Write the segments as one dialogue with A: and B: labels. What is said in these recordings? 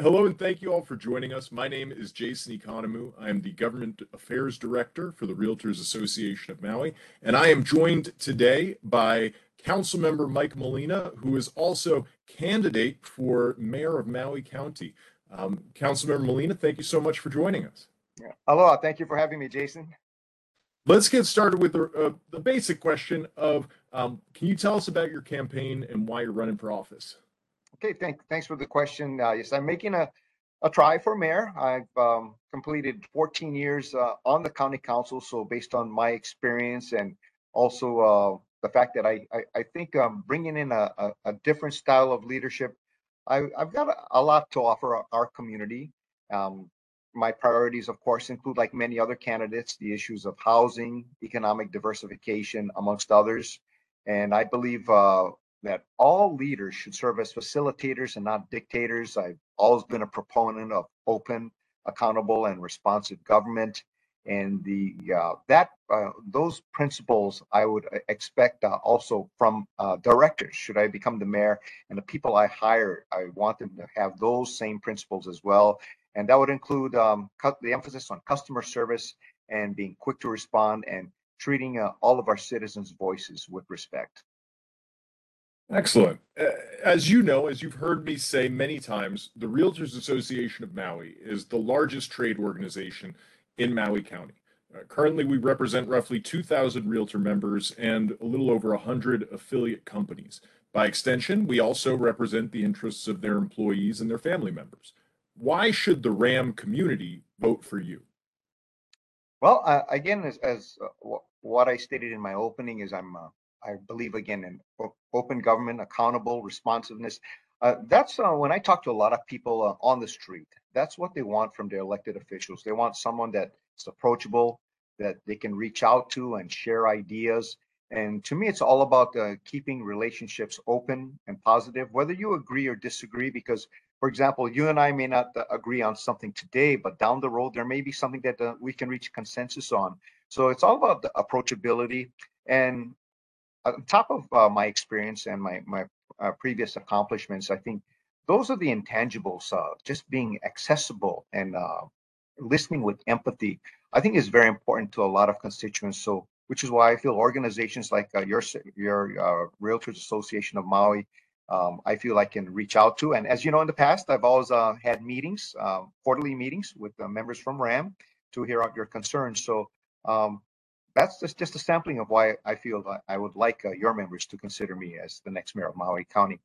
A: hello and thank you all for joining us. My name is Jason Economou. I am the Government Affairs Director for the Realtors Association of Maui, and I am joined today by Councilmember Mike Molina, who is also candidate for Mayor of Maui County. Um, Councilmember Molina, thank you so much for joining us.
B: Yeah. Aloha. Thank you for having me, Jason.
A: Let's get started with the, uh, the basic question of um, can you tell us about your campaign and why you're running for office?
B: Okay, thank, thanks for the question. Uh, yes, I'm making a, a try for mayor. I've um, completed 14 years uh, on the county council. So based on my experience and also uh, the fact that I, I, I think um, bringing in a, a, a, different style of leadership, I, have got a, a, lot to offer our, our community. Um, my priorities, of course, include, like many other candidates, the issues of housing, economic diversification, amongst others. And I believe uh, that all leaders should serve as facilitators and not dictators. I've always been a proponent of open, accountable, and responsive government. And the uh, that uh, those principles I would uh, expect uh, also from uh, directors. Should I become the mayor, and the people I hire, I want them to have those same principles as well and that would include um, the emphasis on customer service and being quick to respond and treating uh, all of our citizens' voices with respect.
A: Excellent. As you know, as you've heard me say many times, the Realtors Association of Maui is the largest trade organization in Maui County. Uh, currently, we represent roughly 2,000 realtor members and a little over 100 affiliate companies. By extension, we also represent the interests of their employees and their family members why should the RAM community vote for you?
B: Well, uh, again, as, as uh, what I stated in my opening is I'm, uh, I believe again in open government, accountable, responsiveness. Uh, that's uh, when I talk to a lot of people uh, on the street. That's what they want from their elected officials. They want someone that's approachable, that they can reach out to and share ideas. And to me, it's all about keeping relationships open and positive, whether you agree or disagree, because for example, you and I may not uh, agree on something today, but down the road, there may be something that uh, we can reach consensus on. So it's all about the approachability. And on top of uh, my experience and my, my uh, previous accomplishments, I think those are the intangibles, uh, just being accessible and uh, listening with empathy, I think is very important to a lot of constituents. So, which is why I feel organizations like your, your Realtors Association of Maui, um, I feel I can reach out to. And as you know, in the past, I've always uh, had meetings, uh, quarterly meetings with members from RAM to hear out your concerns. So um, that's just, just a sampling of why I feel that I would like uh, your members to consider me as the next mayor of Maui County.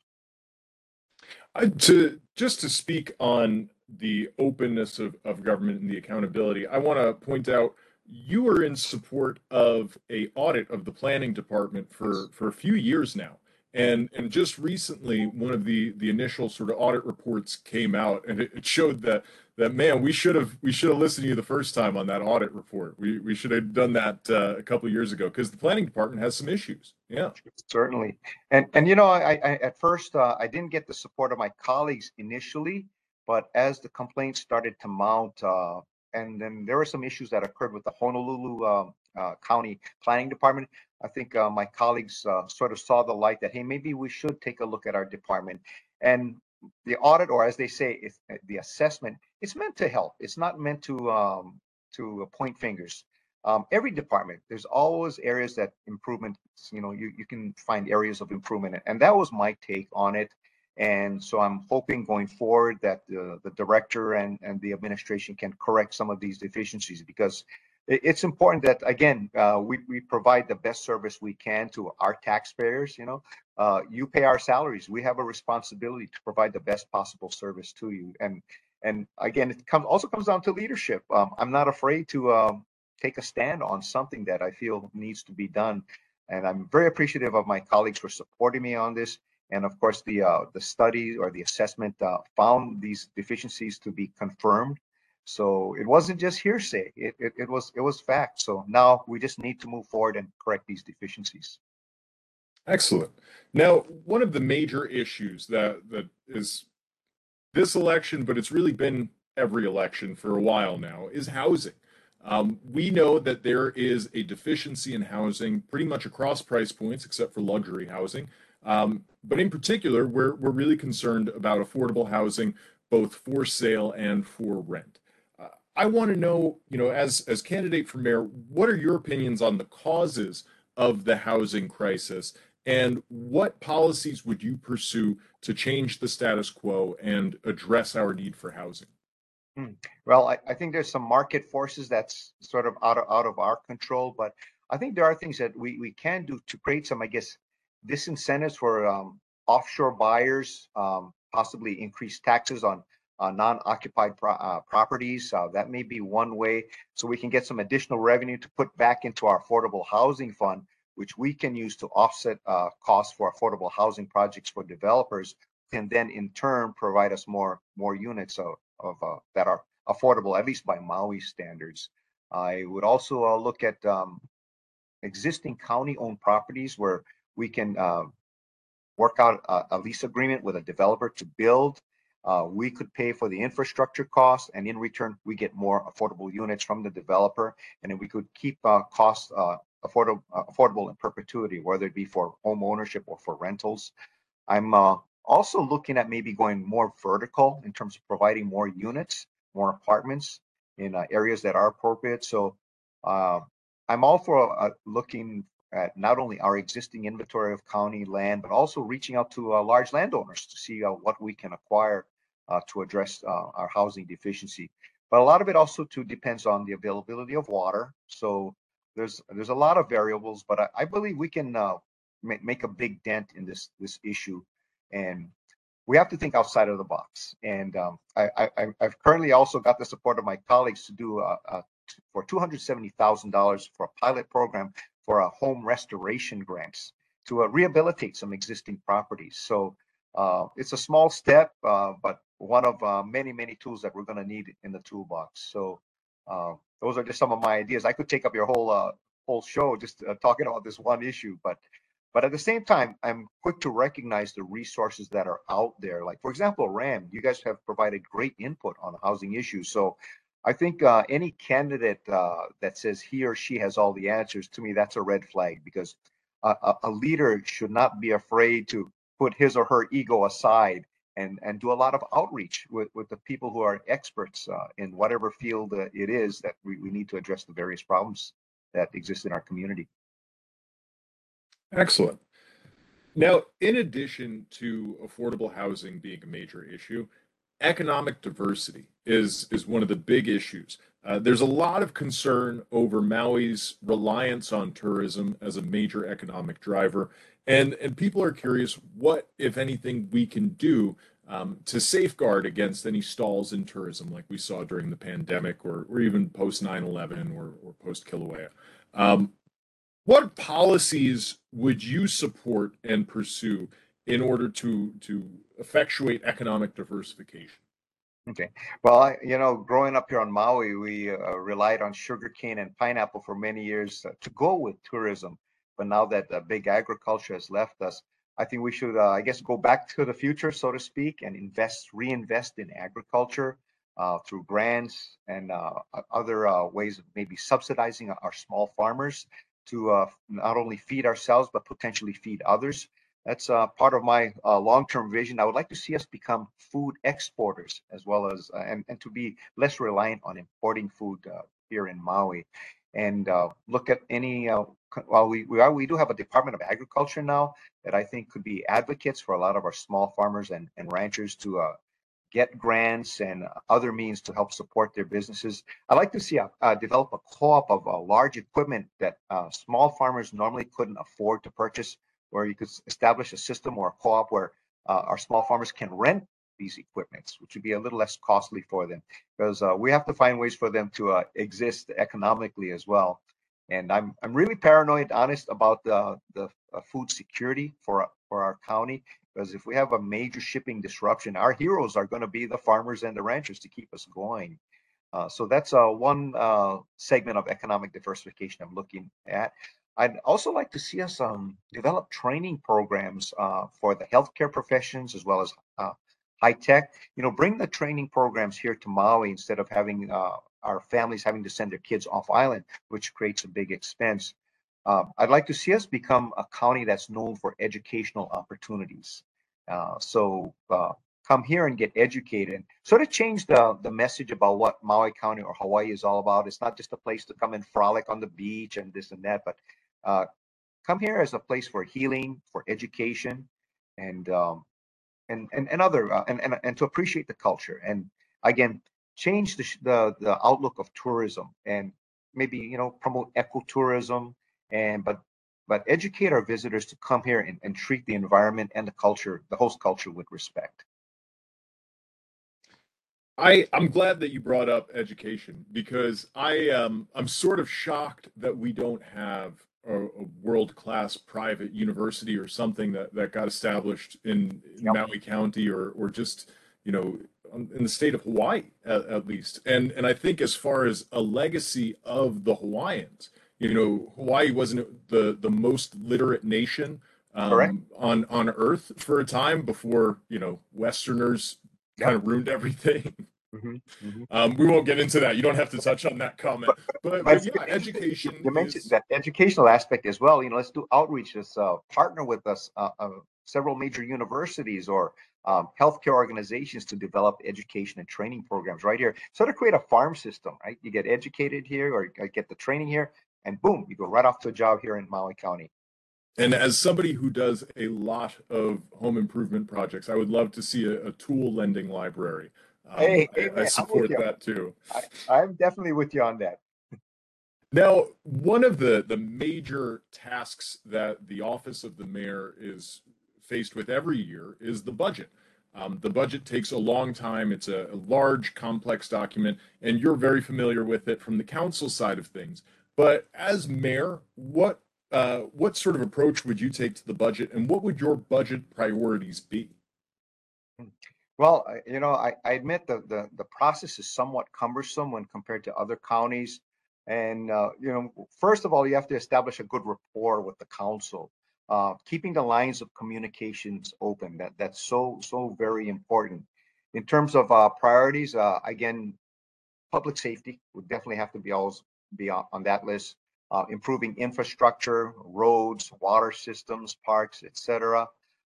A: to just to speak on the openness of, of government and the accountability, I want to point out you were in support of a audit of the planning department for for a few years now and and just recently, one of the the initial sort of audit reports came out, and it, it showed that that man, we should have we should have listened to you the first time on that audit report. We we should have done that uh, a couple years ago because the planning department has some issues. Yeah,
B: certainly. And and you know, I, I at first uh, I didn't get the support of my colleagues initially, but as the complaints started to mount, uh, and then there were some issues that occurred with the Honolulu um, County Planning Department. I think uh, my colleagues uh, sort of saw the light that hey, maybe we should take a look at our department. And the audit, or as they say, uh, the assessment, it's meant to help. It's not meant to um, to point fingers. Um, every department, there's always areas that improvement. You know, you you can find areas of improvement, and that was my take on it. And so I'm hoping going forward that the, the director and, and the administration can correct some of these deficiencies because it's important that again uh, we, we provide the best service we can to our taxpayers you know? Uh, you pay our salaries. We have a responsibility to provide the best possible service to you. And and again it comes also comes down to leadership. Um, i'm not afraid to um, take a stand on something that i feel needs to be done. And i'm very appreciative of my colleagues for supporting me on this. And of course the uh, the study or the assessment uh, found these deficiencies to be confirmed so it wasn't just hearsay; it, it, it was it was fact. So now we just need to move forward and correct these deficiencies.
A: Excellent. Now, one of the major issues that that is this election, but it's really been every election for a while now, is housing. Um, we know that there is a deficiency in housing pretty much across price points, except for luxury housing. Um, but in particular, we're, we're really concerned about affordable housing both for sale and for rent. I want to know, you know, as as candidate for mayor, what are your opinions on the causes of the housing crisis and what policies would you pursue to change the status quo and address our need for housing?
B: Hmm. Well, I, I, think there's some market forces that's sort of out of out of our control, but I think there are things that we, we can do to create some, I guess, disincentives for um, offshore buyers, um, possibly increase taxes on uh, non-occupied pro- uh, properties. Uh, that may be one way, so we can get some additional revenue to put back into our affordable housing fund, which we can use to offset uh, costs for affordable housing projects for developers, and then in turn provide us more more units of, of uh, that are affordable, at least by Maui standards. I would also uh, look at um, existing county-owned properties where we can work out a, a, lease agreement with a developer to build. Uh, we could pay for the infrastructure costs, and in return, we get more affordable units from the developer, and then we could keep uh, costs uh, affordable, uh, affordable in perpetuity, whether it be for home ownership or for rentals. I'm uh, also looking at maybe going more vertical in terms of providing more units, more apartments in areas that are appropriate. So I'm all for uh, looking at not only our existing inventory of county land, but also reaching out to uh, large landowners to see uh, what we can acquire uh, to address uh, our housing deficiency. But a lot of it also too depends on the availability of water. So there's there's a lot of variables, but I, I believe we can uh, ma- make a big dent in this this issue, and we have to think outside of the box. And um, I, have currently also got the support of my colleagues to do a, a for $270,000 for a pilot program for a home restoration grants to uh, rehabilitate some existing properties. So uh, it's a small step, uh, but one of uh, many, many tools that we're going to need in the toolbox. So uh, those are just some of my ideas. I could take up your whole uh, whole show just talking about this one issue, but but at the same time, I'm quick to recognize the resources that are out there. Like for example, RAM, you guys have provided great input on housing issues. So I think uh, any candidate uh, that says he or she has all the answers, to me, that's a red flag because a, a, leader should not be afraid to put his or her ego aside and, and do a lot of outreach with, with the people who are experts uh, in whatever field uh, it is that we, we need to address the various problems that exist in our community.
A: Excellent. Now, in addition to affordable housing being a major issue, economic diversity is is one of the big issues. Uh, there's a lot of concern over Maui's reliance on tourism as a major economic driver, and and people are curious what, if anything, we can do um, to safeguard against any stalls in tourism, like we saw during the pandemic, or or even post 9/11 or or post Kilauea. Um, what policies would you support and pursue in order to to effectuate economic diversification?
B: Okay. Well, I, you know, growing up here on Maui, we uh, relied on sugarcane and pineapple for many years uh, to go with tourism. But now that uh, big agriculture has left us, I think we should, uh, I guess, go back to the future, so to speak, and invest, reinvest in agriculture uh, through grants and uh, other ways of maybe subsidizing our small farmers to not only feed ourselves but potentially feed others that's uh, part of my uh, long-term vision. I would like to see us become food exporters as well as uh, and, and to be less reliant on importing food uh, here in Maui, and uh, look at any. Uh, well, we we are we do have a Department of Agriculture now that I think could be advocates for a lot of our small farmers and and ranchers to get grants and other means to help support their businesses. I'd like to see a, uh, develop a co-op of uh, large equipment that uh, small farmers normally couldn't afford to purchase where you could establish a system or a co-op where uh, our small farmers can rent these equipments, which would be a little less costly for them because uh, we have to find ways for them to uh, exist economically as well. And I'm I'm really paranoid, honest about the the uh, food security for for our county because if we have a major shipping disruption, our heroes are going to be the farmers and the ranchers to keep us going. Uh, so that's uh, one segment of economic diversification I'm looking at. I'd also like to see us um, develop training programs uh, for the healthcare professions as well as uh, high tech. You know, bring the training programs here to Maui instead of having uh, our families having to send their kids off island, which creates a big expense. Um, I'd like to see us become a county that's known for educational opportunities. Uh, so uh, come here and get educated. Sort of change the the message about what Maui County or Hawaii is all about. It's not just a place to come and frolic on the beach and this and that, but uh, come here as a place for healing, for education, and um, and and and other uh, and, and and to appreciate the culture. And again change the the the outlook of tourism and maybe you know promote ecotourism and but but educate our visitors to come here and, and treat the environment and the culture the host culture with respect.
A: I I'm glad that you brought up education because I um I'm sort of shocked that we don't have a, a world class private university or something that that got established in, in yep. Maui County or or just you know in the state of Hawaii at, at, least. And and I think as far as a legacy of the Hawaiians, you know, Hawaii wasn't the the most literate nation um, on on Earth for a time before you know Westerners kind of ruined everything. Mm-hmm, mm-hmm. Um, we won't get into that. You don't have to touch on that comment. But, but, but yeah, education.
B: You mentioned is... that educational aspect as well. You know, let's do outreach. Let's uh, partner with us, uh, uh, several major universities or um, healthcare organizations to develop education and training programs right here. Sort of create a farm system, right? You get educated here or get the training here, and boom, you go right off to a job here in Maui County.
A: And as somebody who does a lot of home improvement projects, I would love to see a, a tool lending library. Um, hey, I, I, support that too.
B: I, am definitely with you on that.
A: Now, one of the the major tasks that the office of the mayor is faced with every year is the budget. Um, the budget takes a long time. It's a, a, large, complex document, and you're very familiar with it from the council side of things. But as mayor, what uh, what sort of approach would you take to the budget, and what would your budget priorities be?
B: Well, you know, I, I admit the, the process is somewhat cumbersome when compared to other counties. And uh, you know, first of all, you have to establish a good rapport with the council. Uh, keeping the lines of communications open that that's so so very important. In terms of uh, priorities, uh, again, public safety would definitely have to be always be on, on that list. Uh, improving infrastructure, roads, water systems, parks, etc.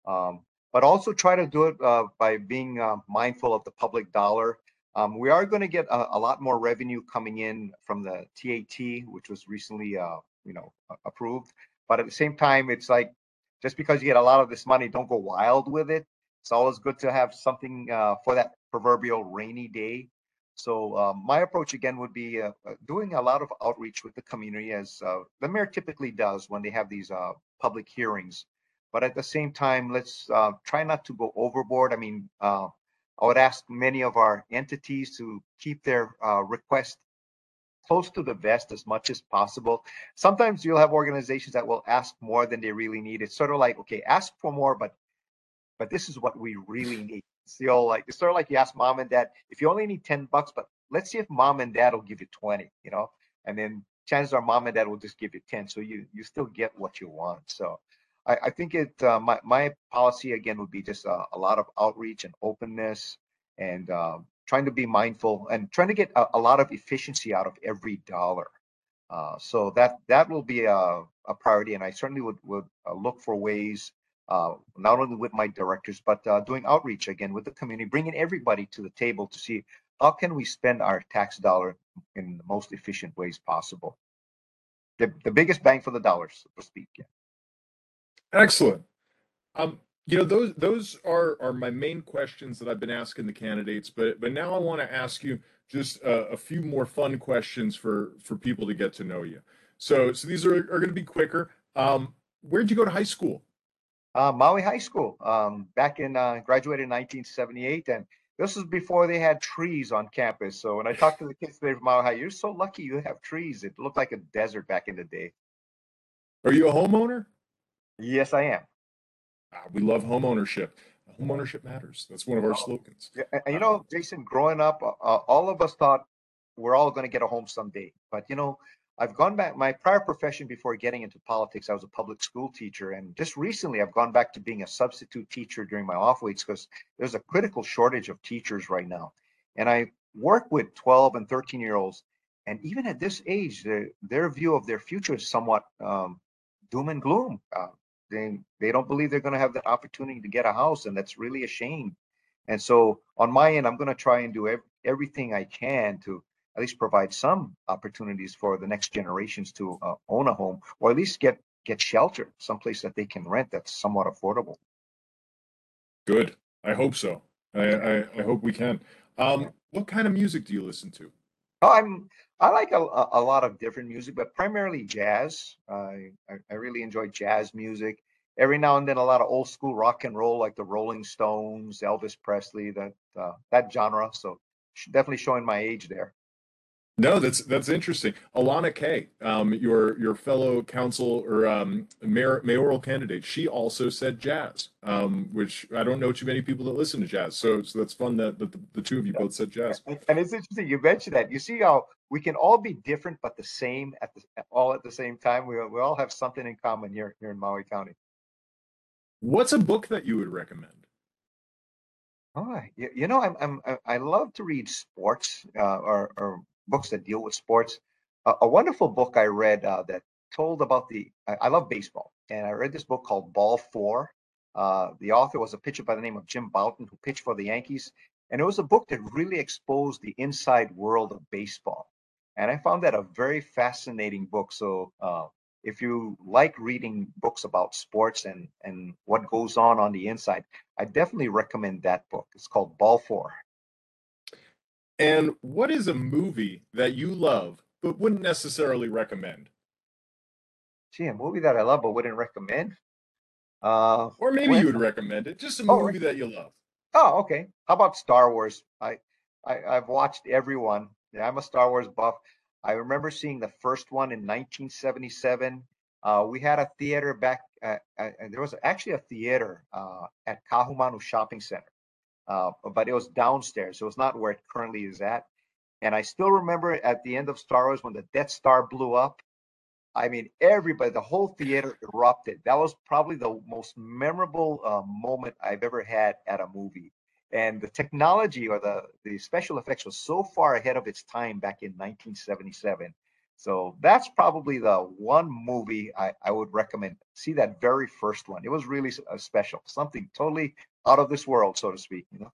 B: Um, but also try to do it uh, by being uh, mindful of the public dollar. Um, we are going to get a, a, lot more revenue coming in from the TAT, which was recently, uh, you know, approved. But at the same time, it's like just because you get a lot of this money, don't go wild with it. It's always good to have something uh, for that proverbial rainy day. So um, my approach again would be uh, uh, doing a lot of outreach with the community, as the mayor typically does when they have these public hearings but at the same time, let's uh, try not to go overboard. I mean, uh, I would ask many of our entities to keep their uh, request close to the vest as much as possible. Sometimes you'll have organizations that will ask more than they really need. It's sort of like, okay, ask for more, but but this is what we really need. It's the old like it's sort of like you ask mom and dad if you only need 10 bucks, but let's see if mom and dad will give you 20, you know, and then chances are mom and dad will just give you 10. So you you still get what you want. So I, I think it uh, my my policy again would be just a, a lot of outreach and openness and uh, trying to be mindful and trying to get a, a lot of efficiency out of every dollar. Uh, so that that will be a, a priority, and I certainly would would uh, look for ways, uh, not only with my directors, but uh, doing outreach again with the community, bringing everybody to the table to see how can we spend our tax dollar in the most efficient ways possible. The, the biggest bang for the dollar, so to speak. Yeah.
A: Excellent. Um, you know, those those are are my main questions that I've been asking the candidates, but but now I want to ask you just a, a few more fun questions for for people to get to know you. So so these are are going to be quicker. Um, where'd you go to high school?
B: Uh, Maui High School. Um, back in uh, graduated in 1978, and this was before they had trees on campus. So when I talked to the kids today from Maui High, you're so lucky you have trees. It looked like a desert back in the day.
A: Are you a homeowner?
B: Yes, I am.
A: Ah, we love home ownership. Home ownership matters. That's one of our slogans.
B: Yeah, and, you know, Jason, growing up, uh, uh all of us thought we're all going to get a home someday. But you know, I've gone back. My prior profession before getting into politics, I was a public school teacher, and just recently, I've gone back to being a substitute teacher during my off weeks because there's a critical shortage of teachers right now. And I work with 12 and 13 year olds, and even at this age, their, their view of their future is somewhat um, doom and gloom. Uh, they they don't believe they're going to have the opportunity to get a house, and that's really a shame. And so on my end, I'm going to try and do ev- everything I can to at least provide some opportunities for the next generations to uh, own a home or at least get get shelter someplace that they can rent that's somewhat affordable.
A: Good. I hope so. I, I, I hope we can. Um, what kind of music do you listen to?
B: Oh, I'm I like a, a lot of different music, but primarily jazz. I, I really enjoy jazz music. Every now and then, a lot of old school rock and roll, like the Rolling Stones, Elvis Presley, that uh, that genre. So definitely showing my age there.
A: No, that's that's interesting. Alana Kay, um, your your fellow council or um, mayor, mayoral candidate, she also said jazz, um, which I don't know too many people that listen to jazz. So, so that's fun that, that the, the, two of you both said jazz.
B: And, and, it's interesting you mentioned that. You see how we can all be different but the same at the all at the same time. We we all have something in common here here in Maui County.
A: What's a book that you would recommend?
B: Oh, you, you know, I'm, I'm I love to read sports uh, or, or books that deal with sports. Uh, a wonderful book I read uh, that told about the. I, I, love baseball, and I read this book called Ball Four. Uh, the author was a pitcher by the name of Jim Bouton, who pitched for the Yankees, and it was a book that really exposed the inside world of baseball. And I found that a very fascinating book. So uh, if you like reading books about sports and and what goes on on the inside, I definitely recommend that book. It's called Ball Four.
A: And what is a movie that you love but wouldn't necessarily recommend?
B: Gee, a movie that I love but wouldn't recommend.
A: Uh, or maybe when... you would recommend it. Just a oh, movie that you love.
B: Oh, okay. How about Star Wars? I, I I've watched everyone. Yeah, I'm a Star Wars buff. I remember seeing the first one in 1977. Uh, we had a theater back. At, there was actually a theater uh, at Kaahumanu Shopping Center, uh, but it was downstairs. It was not where it currently is at. And I still remember at the end of Star Wars when the Death Star blew up. I mean, everybody, the whole theater erupted. That was probably the most memorable uh, moment I've ever had at a movie and the technology or the the special effects was so far ahead of its time back in 1977 so that's probably the one movie I, I would recommend. See that very first one. It was really a special. Something totally out of this world so to speak you know?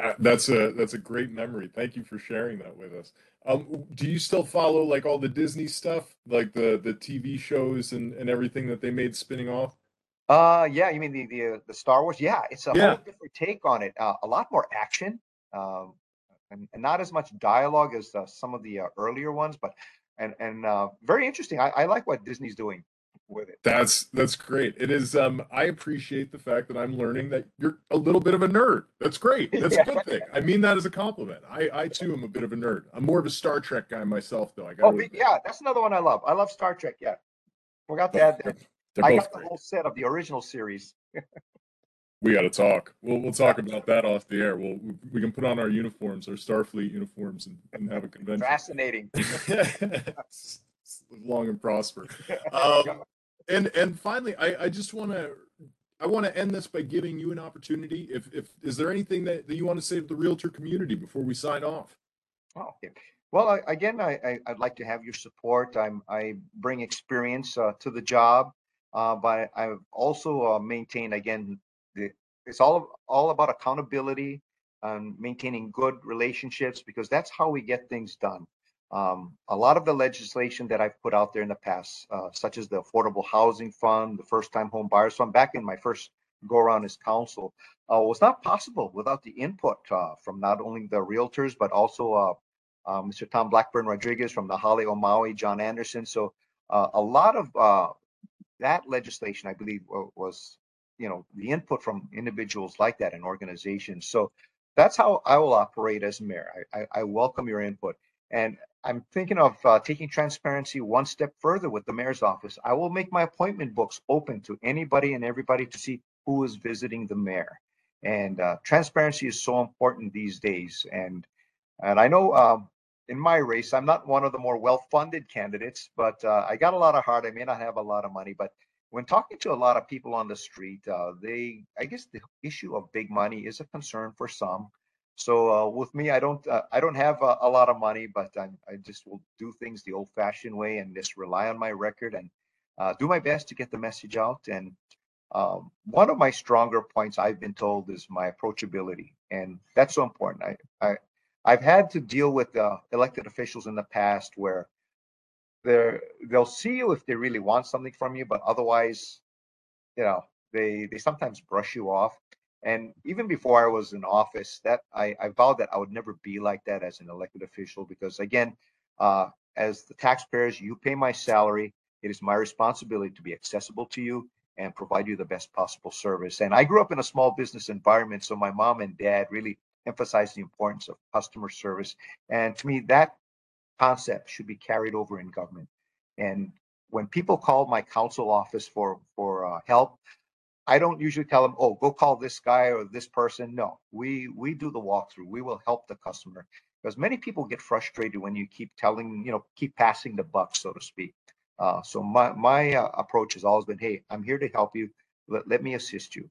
A: Uh, that's a that's a great memory. Thank you for sharing that with us. Um, do you still follow like all the disney stuff? Like the the tv shows and and everything that they made spinning off?
B: Uh, yeah, you mean the the uh, the Star Wars? Yeah, it's a yeah. whole different take on it. Uh, a lot more action, um, and, and, not as much dialogue as uh, some of the uh, earlier ones, but and and uh, very interesting. I, I like what Disney's doing with it.
A: That's that's great. It is. Um, I appreciate the fact that I'm learning that you're a little bit of a nerd. That's great. That's yeah. a good thing. I mean that as a compliment. I I too am a bit of a nerd. I'm more of a Star Trek guy myself, though. I got.
B: Oh, yeah, that's another one I love. I love Star Trek. Yeah, forgot to add that. I got the whole set of the original series.
A: we got to talk. We'll we'll talk about that off the air. We'll we can put on our uniforms, our Starfleet uniforms, and, and have a convention.
B: Fascinating.
A: Long and prosper. Um, and and finally, I I just want to I want to end this by giving you an opportunity. If if is there anything that, that you want to say to the realtor community before we sign off?
B: Oh, okay. Well, I, again, I, I would like to have your support. I'm I bring experience uh, to the job. Uh, but I've also uh, maintained again, the, it's all all about accountability and maintaining good relationships because that's how we get things done. Um, a lot of the legislation that I've put out there in the past, uh, such as the Affordable Housing Fund, the First Time Home Buyers Fund, back in my first go around as council, uh, was not possible without the input uh, from not only the realtors but also uh, uh, Mr. Tom Blackburn Rodriguez from the holly o Maui, John Anderson. So a lot of that legislation, I believe, was you know the input from individuals like that and organizations. So that's how I will operate as mayor. I, I, I welcome your input, and I'm thinking of uh, taking transparency one step further with the mayor's office. I will make my appointment books open to anybody and everybody to see who is visiting the mayor. And uh, transparency is so important these days. And and I know um, in my race, I'm not one of the more well-funded candidates, but uh, I got a lot of heart. I may not have a lot of money, but when talking to a lot of people on the street, uh, they, I guess, the issue of big money is a concern for some. So uh, with me, I don't, uh, I don't have a, a, lot of money, but I'm, I just will do things the old-fashioned way and just rely on my record and uh, do my best to get the message out. And Um, one of my stronger points I've been told is my approachability, and that's so important. I, I I've had to deal with uh, elected officials in the past where they're they'll see you if they really want something from you, but otherwise, you know, they they sometimes brush you off. And even before I was in office, that I, I vowed that I would never be like that as an elected official because again, uh, as the taxpayers, you pay my salary. It is my responsibility to be accessible to you and provide you the best possible service. And I grew up in a small business environment, so my mom and dad really emphasized the importance of customer service. And to me, that concept should be carried over in government. And when people call my council office for for uh, help, I don't usually tell them, "Oh, go call this guy or this person." No, we we do the walkthrough. We will help the customer because many people get frustrated when you keep telling, you know, keep passing the buck, so to speak. Uh, so my my uh, approach has always been, "Hey, I'm here to help you. Let, let me assist you."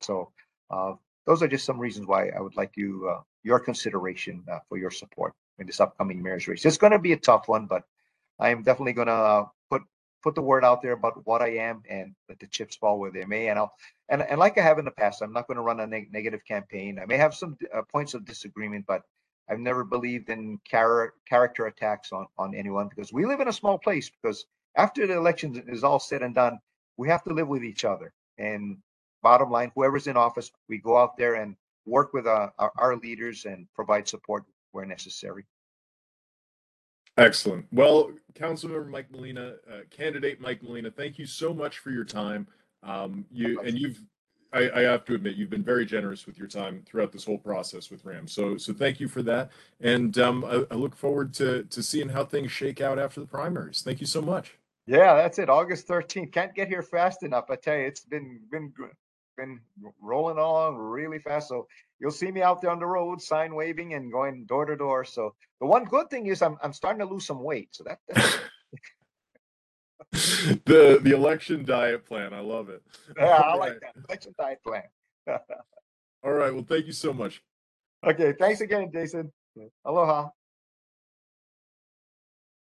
B: So uh, those are just some reasons why I would like you uh, your consideration uh, for your support in this upcoming mayor's race. It's going to be a tough one, but I am definitely going to put put the word out there about what I am and let the chips fall where they may. And I'll and and like I have in the past, I'm not going to run a neg- negative campaign. I may have some uh, points of disagreement, but I've never believed in char- character attacks on on anyone because we live in a small place. Because after the election is all said and done, we have to live with each other. And bottom line, whoever's in office, we go out there and work with uh, our, our leaders and provide support where necessary.
A: Excellent. Well, Councilmember Mike Molina, uh, candidate Mike Molina, thank you so much for your time. Um, you and you've, I, I, have to admit, you've been very generous with your time throughout this whole process with RAM. So, so thank you for that. And um, I, I, look forward to to seeing how things shake out after the primaries. Thank you so much.
B: Yeah, that's it. August 13th. Can't get here fast enough. I tell you, it's been been been rolling along really fast. So you'll see me out there on the road, sign waving and going door to door. So the one good thing is I'm I'm starting to lose some weight. So that.
A: the the election diet plan. I love it.
B: Yeah, I like right. that election diet plan.
A: All right. Well, thank you so much.
B: Okay. Thanks again, Jason. Aloha.